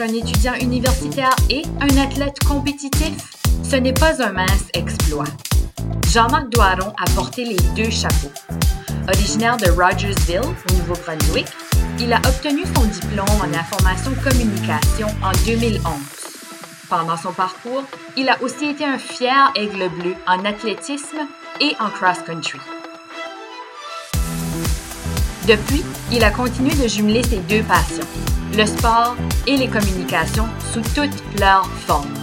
Un étudiant universitaire et un athlète compétitif, ce n'est pas un mince exploit. Jean-Marc Doiron a porté les deux chapeaux. Originaire de Rogersville, au Nouveau-Brunswick, il a obtenu son diplôme en information communication en 2011. Pendant son parcours, il a aussi été un fier aigle bleu en athlétisme et en cross-country. Depuis, il a continué de jumeler ses deux passions, le sport et les communications sous toutes leurs formes.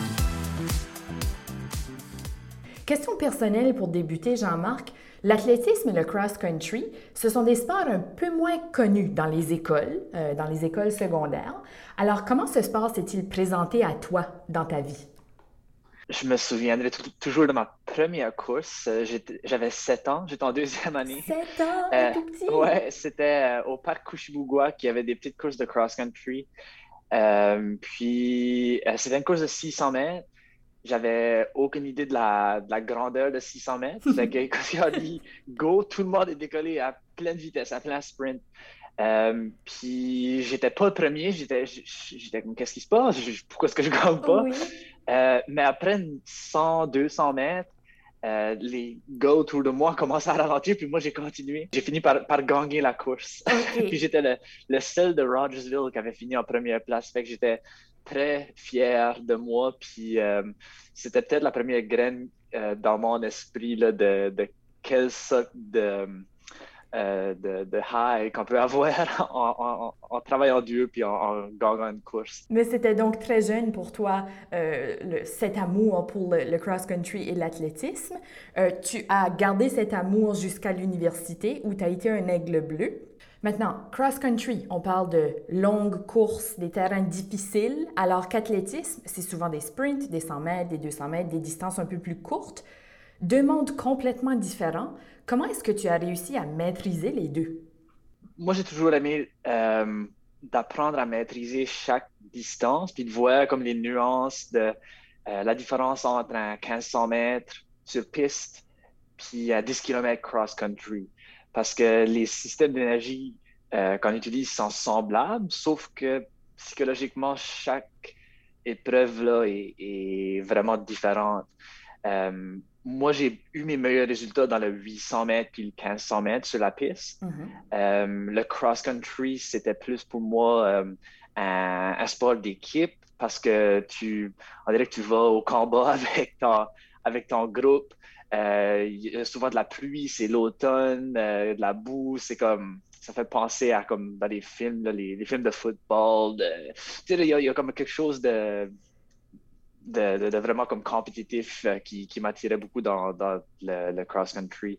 Question personnelle pour débuter, Jean-Marc. L'athlétisme et le cross-country, ce sont des sports un peu moins connus dans les écoles, euh, dans les écoles secondaires. Alors, comment ce sport s'est-il présenté à toi dans ta vie? Je me souviendrai toujours de ma première course. Euh, j'avais 7 ans, j'étais en deuxième année. 7 ans, euh, tout petit? Ouais, c'était euh, au parc Couchibougois qui avait des petites courses de cross-country. puis, c'était une course de 600 mètres. J'avais aucune idée de la, de la, grandeur de 600 mètres. Que, quand il a dit go, tout le monde est décollé à pleine vitesse, à plein sprint. Euh, puis j'étais pas le premier, j'étais, j'étais comme qu'est-ce qui se passe? pourquoi est-ce que je gagne pas? Euh, mais après 100, 200 mètres, euh, les gars autour de moi commencent à ralentir, puis moi j'ai continué. J'ai fini par, par, gagner la course. puis j'étais le, le, seul de Rogersville qui avait fini en première place. Fait que j'étais très fier de moi. Puis c'était peut-être la première graine dans mon esprit là, de, de quelle sorte de euh, de, de, high qu'on peut avoir en, travaillant dur puis en, gagnant une course. Mais c'était donc très jeune pour toi, euh, cet amour pour le, cross-country et l'athlétisme. Euh, tu as gardé cet amour jusqu'à l'université où tu as été un aigle bleu. Maintenant, cross-country, on parle de longues courses, des terrains difficiles, alors qu'athlétisme, c'est souvent des sprints, des 100 mètres, des 200 mètres, des distances un peu plus courtes. Deux mondes complètement différents. Comment est-ce que tu as réussi à maîtriser les deux? Moi, j'ai toujours aimé euh, d'apprendre à maîtriser chaque distance, puis de voir comme les nuances de euh, la différence entre un 1500 mètres sur piste, puis à 10 km cross-country. Parce que les systèmes d'énergie euh, qu'on utilise sont semblables, sauf que psychologiquement, chaque épreuve là est, est vraiment différente moi, j'ai eu mes meilleurs résultats dans le 800 mètres puis le 1500 mètres sur la piste. Mm-hmm. Euh, le cross-country, c'était plus pour moi euh, un, sport d'équipe parce que tu, on dirait que tu vas au combat avec ton, avec ton groupe. Euh, il y a souvent de la pluie, c'est l'automne, de la boue, c'est comme ça fait penser à comme dans les films, les, films de football. il y, a comme quelque chose de de, vraiment comme compétitif euh, qui, m'attirait beaucoup dans, le, cross-country.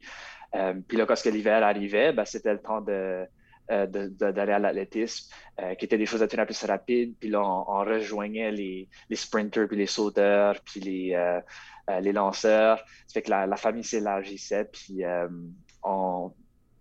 Euh, puis là, quand l'hiver arrivait, ben, c'était le temps euh, d'aller à l'athlétisme, qui étaient des choses à tenir plus rapides. Puis là, on, rejoignait les, sprinters, puis les sauteurs, puis les, lanceurs. Ça fait que la, famille s'élargissait, puis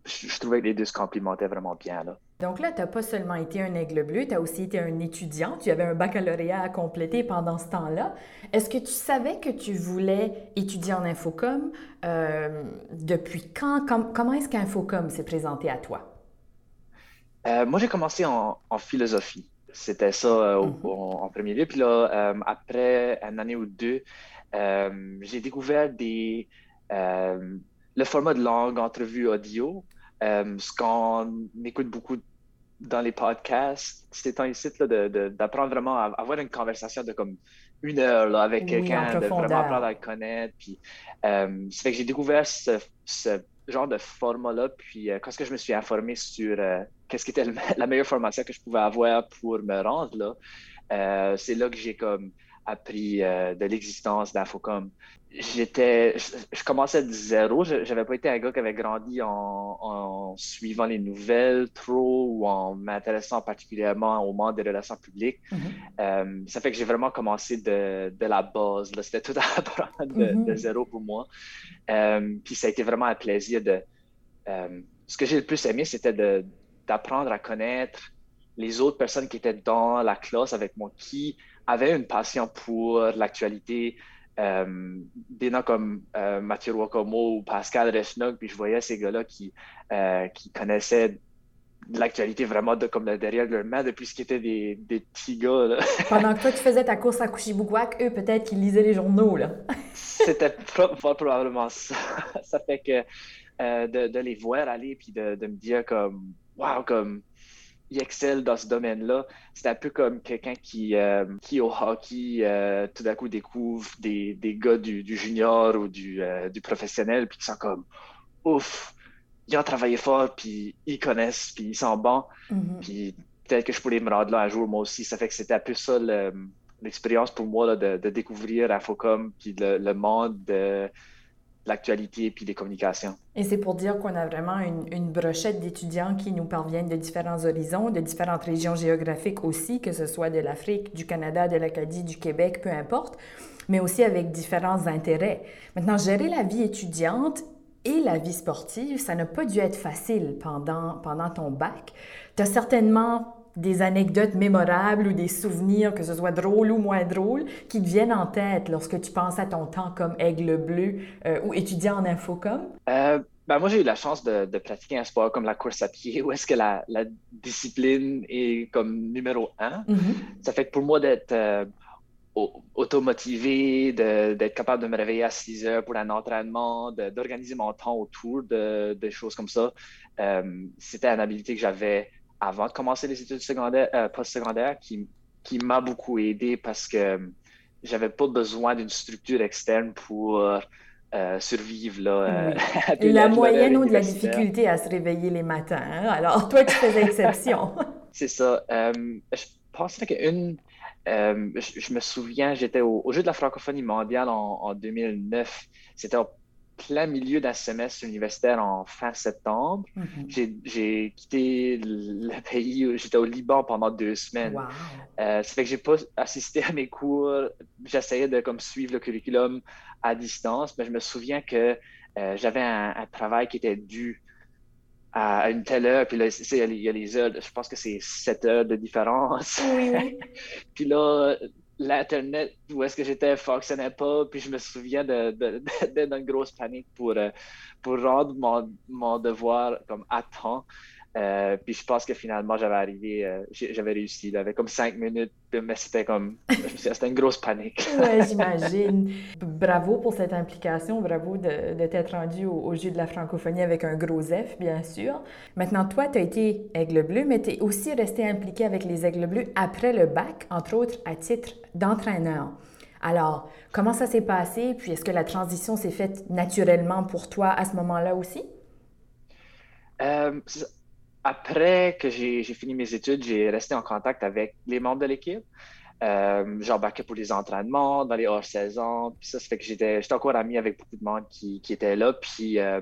je, trouvais que les deux se complimentaient vraiment bien. Là. Donc là, tu n'as pas seulement été un aigle bleu, tu as aussi été un étudiant. Tu avais un baccalauréat à compléter pendant ce temps-là. Est-ce que tu savais que tu voulais étudier en infocom? Euh, depuis quand? comment est-ce qu'Infocom s'est présenté à toi? Euh, moi, j'ai commencé en, philosophie. C'était ça euh, mm-hmm. en, premier lieu. Puis là, après une année ou deux, j'ai découvert des, le format de langue entrevue audio euh, ce qu'on écoute beaucoup dans les podcasts, c'est temps ici d'apprendre vraiment à avoir une conversation de comme une heure là, avec quelqu'un, de vraiment apprendre à le connaître. Puis, euh, ça fait que j'ai découvert ce, genre de format-là. Puis, euh, quand je me suis informé sur qu'est-ce qui était la meilleure formation que je pouvais avoir pour me rendre là, c'est là que j'ai comme appris de l'existence d'Infocom j'étais, je, commençais de zéro. Je n'avais pas été un gars qui avait grandi en, suivant les nouvelles trop ou en m'intéressant particulièrement au monde des relations publiques. Mm-hmm. Euh, ça fait que j'ai vraiment commencé de, de la base. C'était tout à apprendre de, mm-hmm. zéro pour moi. Euh, puis ça a été vraiment un plaisir de. Euh, ce que j'ai le plus aimé, c'était d'apprendre à connaître les autres personnes qui étaient dans la classe avec moi, qui avaient une passion pour l'actualité, euh, des noms comme euh, Mathieu Wakomo ou Pascal Resnog, puis je voyais ces gars-là qui, euh, qui connaissaient l'actualité vraiment de, comme derrière leur main depuis ce qui était des, des petits gars. Pendant que toi, tu faisais ta course à Kushibukwak, eux, peut-être qu'ils lisaient les journaux. là. C'était probablement ça. Ça fait que euh, de, de, les voir aller puis de, de me dire comme, wow, comme il excelle dans ce domaine-là. C'est un peu comme quelqu'un qui, euh, qui au hockey, euh, tout d'un coup découvre des, des gars du, du, junior ou du, euh, du professionnel, puis qui sont comme ouf, ils ont travaillé fort, puis ils connaissent, puis ils sont bons. Mm-hmm. Puis peut-être que je pourrais me rendre là un jour moi aussi. Ça fait que c'était un peu ça l'expérience pour moi là, de, de, découvrir Infocom, puis le, le monde de l'actualité puis des communications. Et c'est pour dire qu'on a vraiment une, une brochette d'étudiants qui nous parviennent de différents horizons, de différentes régions géographiques aussi, que ce soit de l'Afrique, du Canada, de l'Acadie, du Québec, peu importe, mais aussi avec différents intérêts. Maintenant, gérer la vie étudiante et la vie sportive, ça n'a pas dû être facile pendant, pendant ton bac. Tu as certainement des anecdotes mémorables ou des souvenirs, que ce soit drôles ou moins drôles, qui te viennent en tête lorsque tu penses à ton temps comme aigle bleu euh, ou étudiant en infocom? Euh, ben moi, j'ai eu la chance de, de, pratiquer un sport comme la course à pied, où est-ce que la, la, discipline est comme numéro un. Mm-hmm. Ça fait que pour moi d'être euh, automotivé, d'être capable de me réveiller à 6 heures pour un entraînement, d'organiser mon temps autour de, de choses comme ça, euh, c'était une habilité que j'avais avant de commencer les études secondaires, euh, post-secondaires qui, qui m'a beaucoup aidé parce que j'avais pas besoin d'une structure externe pour euh, survivre. Là, euh, la moyenne ou de la difficulté à se réveiller les matins. Hein? Alors, toi, tu faisais exception. C'est ça. je pense qu'une. Je, je, me souviens, j'étais au, au, Jeu de la francophonie mondiale en, en 2009. C'était au plein milieu d'un semestre universitaire en fin septembre. Mm-hmm. J'ai quitté le pays, j'étais au Liban pendant deux semaines. Euh, ça fait que j'ai pas assisté à mes cours. J'essayais de comme suivre le curriculum à distance, mais je me souviens que euh, j'avais un, un, travail qui était dû à une telle heure, puis là, il y a les heures, je pense que c'est sept heures de différence. Oui. puis là, l'Internet où est-ce que j'étais fonctionnait pas, puis je me souviens d'être de, de, une grosse panique pour, euh, pour rendre mon, mon devoir comme à temps. Euh, puis je pense que finalement, j'avais arrivé, euh, j'avais réussi. J'avais comme cinq minutes, mais c'était comme, c'était une grosse panique. oui, j'imagine. Bravo pour cette implication, bravo de, de t'être rendu au, jeu de la francophonie avec un gros F, bien sûr. Maintenant, toi, tu as été Aigle Bleu, mais tu es aussi resté impliqué avec les Aigles Bleus après le bac, entre autres à titre d'entraîneur. Alors, comment ça s'est passé? Puis est-ce que la transition s'est faite naturellement pour toi à ce moment-là aussi? Euh, après que j'ai fini mes études, j'ai resté en contact avec les membres de l'équipe. Euh, J'embarquais pour les entraînements, dans les hors-saison. Puis ça, ça fait que j'étais encore ami avec beaucoup de monde qui, qui étaient là. Puis euh,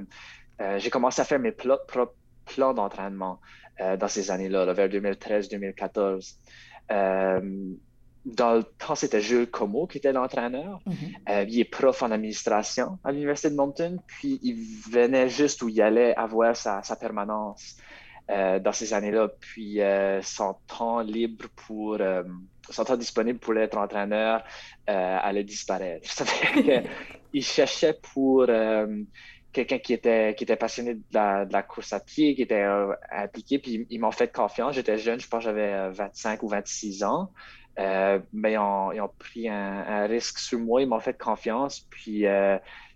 euh, j'ai commencé à faire mes propres plans d'entraînement euh, dans ces années-là, là, vers 2013-2014. Euh, dans le temps, c'était Jules Como qui était l'entraîneur. Mm-hmm. il est prof en administration à l'Université de Moncton. Puis il venait juste où il allait avoir sa, sa permanence. Euh, dans ces années-là. Puis euh, son temps libre pour euh, son temps disponible pour être entraîneur allait disparaître. il cherchait pour quelqu'un qui était, qui était passionné de la, course à pied, qui était impliqué, puis ils, m'ont fait confiance. J'étais jeune, je pense j'avais 25 ou 26 ans. Mais ils ont, ils ont pris un, un, risque sur moi, ils m'ont fait confiance, puis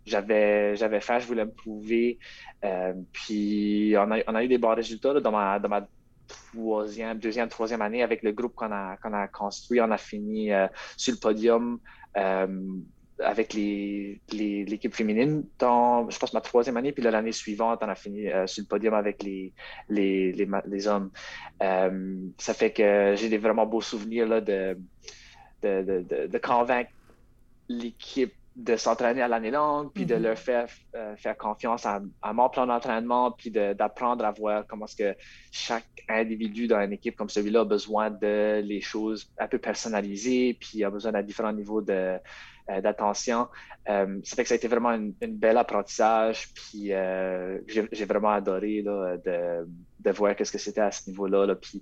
j'avais j'avais faim, je voulais me prouver. Euh, puis on a, on a eu des bons résultats dans, ma, dans ma troisième, deuxième, troisième année avec le groupe qu'on a, a construit. On a fini euh, sur le podium euh, avec l'équipe les, féminine dans, je pense, ma troisième année. Puis l'année suivante, on a fini sur le podium avec les, les, les, les hommes. Ça fait que j'ai des vraiment beaux souvenirs là, de, de, de, de convaincre l'équipe de s'entraîner à l'année longue, puis de mhm. leur faire, euh, faire confiance à, à, mon plan d'entraînement, puis d'apprendre à voir comment est-ce que chaque individu dans une équipe comme celui-là a besoin de les choses un peu personnalisées, puis a besoin d'un différents niveaux de, euh, d'attention. Euh, ça fait que ça a été vraiment une, une belle apprentissage, puis j'ai vraiment adoré là, de, de voir qu'est-ce que c'était à ce niveau-là. Là. Puis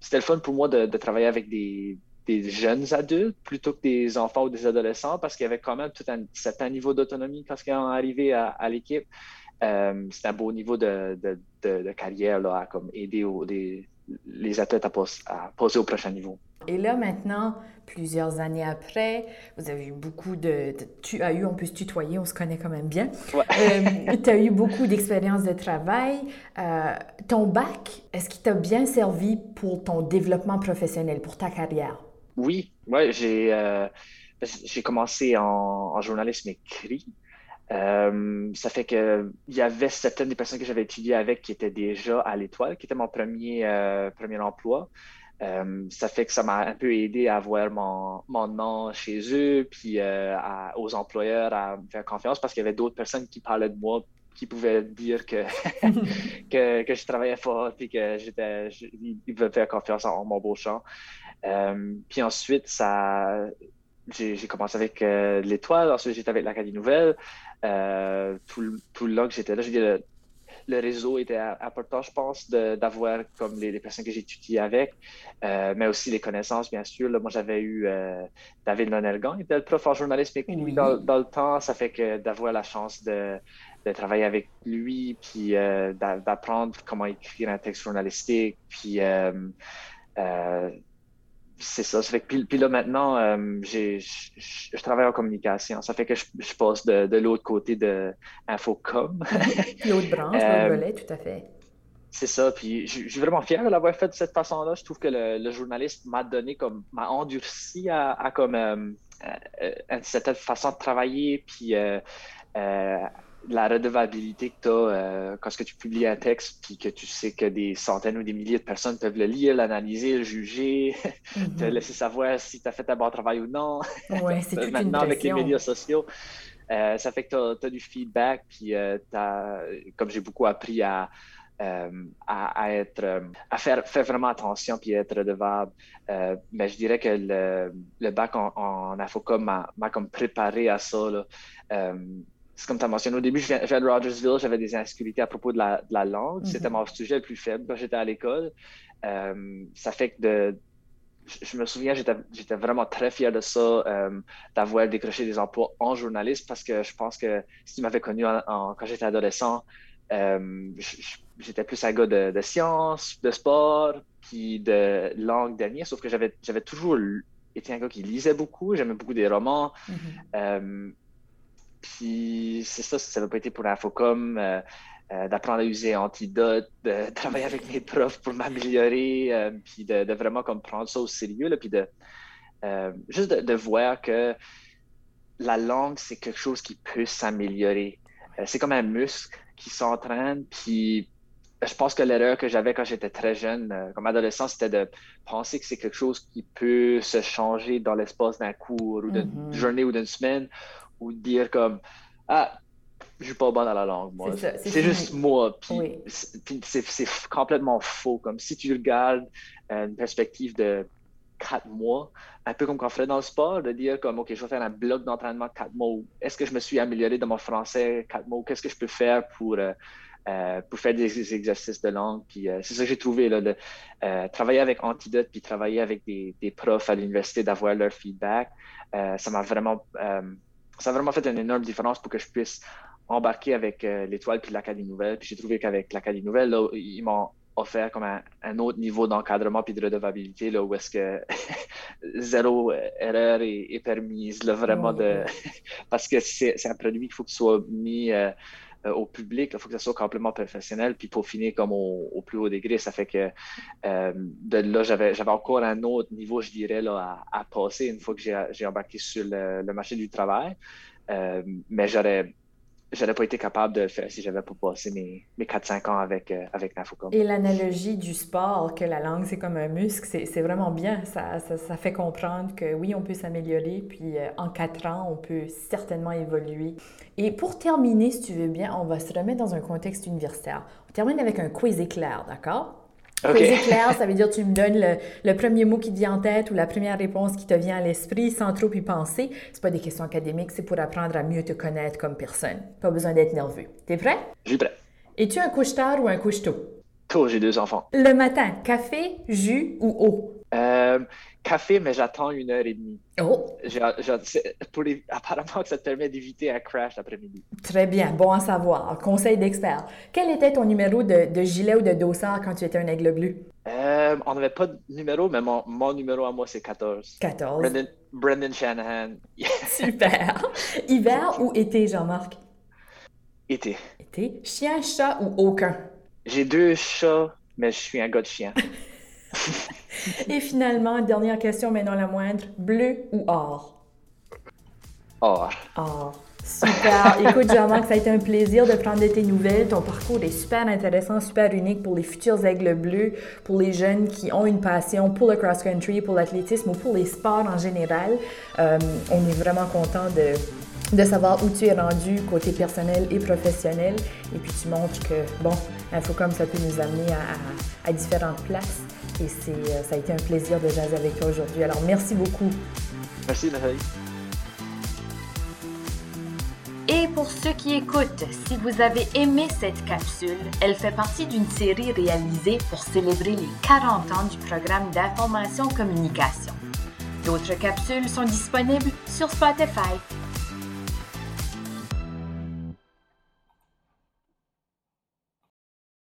c'était le fun pour moi de, de travailler avec des des jeunes adultes plutôt que des enfants ou des adolescents parce qu'il y avait quand même tout un certain niveau d'autonomie quand ils sont arrivés à, à l'équipe. Euh, c'est un beau niveau de, de, de, carrière là, à comme aider les athlètes à, à passer au prochain niveau. Et là, maintenant, plusieurs années après, vous avez eu beaucoup de, tu as eu, on peut se tutoyer, on se connaît quand même bien. Euh, tu as eu beaucoup d'expérience de travail. Euh, ton bac, est-ce qu'il t'a bien servi pour ton développement professionnel, pour ta carrière? Oui, ouais, j'ai euh, j'ai commencé en, en, journalisme écrit. ça fait que il y avait certaines des personnes que j'avais étudiées avec qui étaient déjà à l'étoile, qui était mon premier, premier emploi. Euh, ça fait que ça m'a un peu aidé à avoir mon, mon nom chez eux, puis euh, aux employeurs à me faire confiance parce qu'il y avait d'autres personnes qui parlaient de moi, qui pouvaient dire que, que, que, je travaillais fort, puis que j'étais, ils faire confiance en, mon beau champ. Euh, puis ensuite, ça, j'ai, commencé avec l'Étoile, ensuite j'étais avec l'Académie Nouvelle. tout, tout le long que j'étais là, j'ai dit, le réseau était important, je pense, d'avoir comme les, personnes que j'ai étudiées avec, euh, mais aussi les connaissances, bien sûr. moi, j'avais eu euh, David Lonelgan, il était le prof en journalisme écrit dans, le temps. Ça fait que d'avoir la chance de, travailler avec lui, puis euh, d'apprendre comment écrire un texte journalistique, puis c'est ça. ça fait que, puis, là, maintenant, euh, je travaille en communication. Ça fait que je, passe de, l'autre côté de Infocom. l'autre branche, l'autre euh, volet, tout à fait. C'est ça. Puis je, suis vraiment fier de l'avoir fait de cette façon-là. Je trouve que le, journaliste m'a donné comme, m'a endurci à, comme, euh, une certaine façon de travailler. Puis la redevabilité que tu as euh, quand que tu publies un texte, puis que tu sais que des centaines ou des milliers de personnes peuvent le lire, l'analyser, le juger, te mhm. laisser savoir si tu as fait un bon travail ou non. Ouais, c'est Maintenant, avec les médias sociaux, euh, ça fait que tu as, du feedback, puis euh, comme j'ai beaucoup appris à, à, être, à faire, faire vraiment attention puis être redevable. mais je dirais que le, le bac en, en Infocom m'a comme préparé à ça. Là comme tu as mentionné au début, je viens, de Rogersville, j'avais des insécurités à propos de la, de la langue. Mm-hmm. C'était mon sujet le plus faible quand j'étais à l'école. Euh, ça fait que de, je, me souviens, j'étais vraiment très fier de ça, euh, d'avoir décroché des emplois en journalisme parce que je pense que si tu m'avais connu quand j'étais adolescent, euh, j'étais plus un gars de, de, sciences, de sport, puis de langue dernière, sauf que j'avais toujours été un gars qui lisait beaucoup, j'aimais beaucoup des romans. Mm-hmm. Puis c'est ça, ça n'a pas été pour Infocom. Euh, euh, d'apprendre à user Antidote, de travailler avec mes profs pour m'améliorer, euh, puis de, vraiment comme prendre ça au sérieux, là, puis de juste de, voir que la langue, c'est quelque chose qui peut s'améliorer. c'est comme un muscle qui s'entraîne, puis je pense que l'erreur que j'avais quand j'étais très jeune, comme adolescent, c'était de penser que c'est quelque chose qui peut se changer dans l'espace d'un cours ou d'une mm-hmm. journée ou d'une semaine, ou dire comme Ah, je suis pas bon dans la langue, moi. C'est juste moi. Puis c'est complètement faux. Comme si tu regardes euh, une perspective de quatre mois, un peu comme quand on ferait dans le sport, de dire comme OK, je vais faire un bloc d'entraînement quatre mois. Est-ce que je me suis amélioré dans mon français quatre mois? Qu'est-ce que je peux faire pour. Euh, euh, pour faire des exercices de langue. Puis c'est ça que j'ai trouvé, là, de travailler avec Antidote, puis travailler avec des, des profs à l'université, d'avoir leur feedback. ça m'a vraiment ça a vraiment fait une énorme différence pour que je puisse embarquer avec euh, l'étoile puis l'Académie Nouvelle. Puis j'ai trouvé qu'avec l'Académie Nouvelle, là, ils m'ont offert comme un, autre niveau d'encadrement puis de redevabilité là, où est-ce que zéro erreur est, permise, là, vraiment de parce que c'est un produit qu'il faut qu'il soit mis euh, euh, au public. Il faut que ça soit complètement professionnel. Puis pour finir comme au, plus haut degré, ça fait que euh, de là, j'avais, encore un autre niveau, je dirais, là, à, passer une fois que j'ai, embarqué sur le, marché du travail. Euh, mais j'aurais j'aurais pas été capable de faire si j'avais pas passé mes, mes 4-5 ans avec, euh, avec. Et l'analogie du sport, que la langue, c'est comme un muscle, c'est vraiment bien. Ça, ça, fait comprendre que oui, on peut s'améliorer, puis euh, en 4 ans, on peut certainement évoluer. Et pour terminer, si tu veux bien, on va se remettre dans un contexte universitaire. On termine avec un quiz éclair, d'accord? Okay. clair, ça veut dire tu me donnes le, premier mot qui te vient en tête ou la première réponse qui te vient à l'esprit sans trop y penser. C'est pas des questions académiques, c'est pour apprendre à mieux te connaître comme personne. Pas besoin d'être nerveux. T'es prêt? Je suis prêt. Es-tu un couche-tard ou un couche-tôt? Tôt, j'ai deux enfants. Le matin, café, jus ou eau? Euh, café, mais j'attends une heure et demie. Oh, pour les- apparemment que ça te permet d'éviter un crash l'après-midi. très bien, bon à savoir. Conseil d'expert. Quel était ton numéro de, de gilet ou de dossard quand tu étais un aigle bleu? Euh, on n'avait pas de numéro, mais mon, mon numéro à moi, c'est 14. 14. Brendan, Brendan Shanahan. Super. Hiver ou été, Jean-Marc? Été. Été. Chien, chat ou aucun? J'ai deux chats, mais je suis un gars de chien. Et finalement, dernière question, mais non la moindre. Bleu ou or? Or. Or. Super. Écoute, Jean-Marc, ça a été un plaisir de prendre de tes nouvelles. Ton parcours est super intéressant, super unique pour les futurs aigles bleus, pour les jeunes qui ont une passion pour le cross-country, pour l'athlétisme ou pour les sports en général. Euh, on est vraiment content de, de savoir où tu es rendu côté personnel et professionnel. Et puis tu montres que, bon, Infocom, ça peut nous amener à, à- à différentes places. Et c'est, euh, ça a été un plaisir de jaser avec toi aujourd'hui. Alors, merci beaucoup. Merci, Nathalie. Et pour ceux qui écoutent, si vous avez aimé cette capsule, elle fait partie d'une série réalisée pour célébrer les 40 ans du programme d'information communication. D'autres capsules sont disponibles sur Spotify.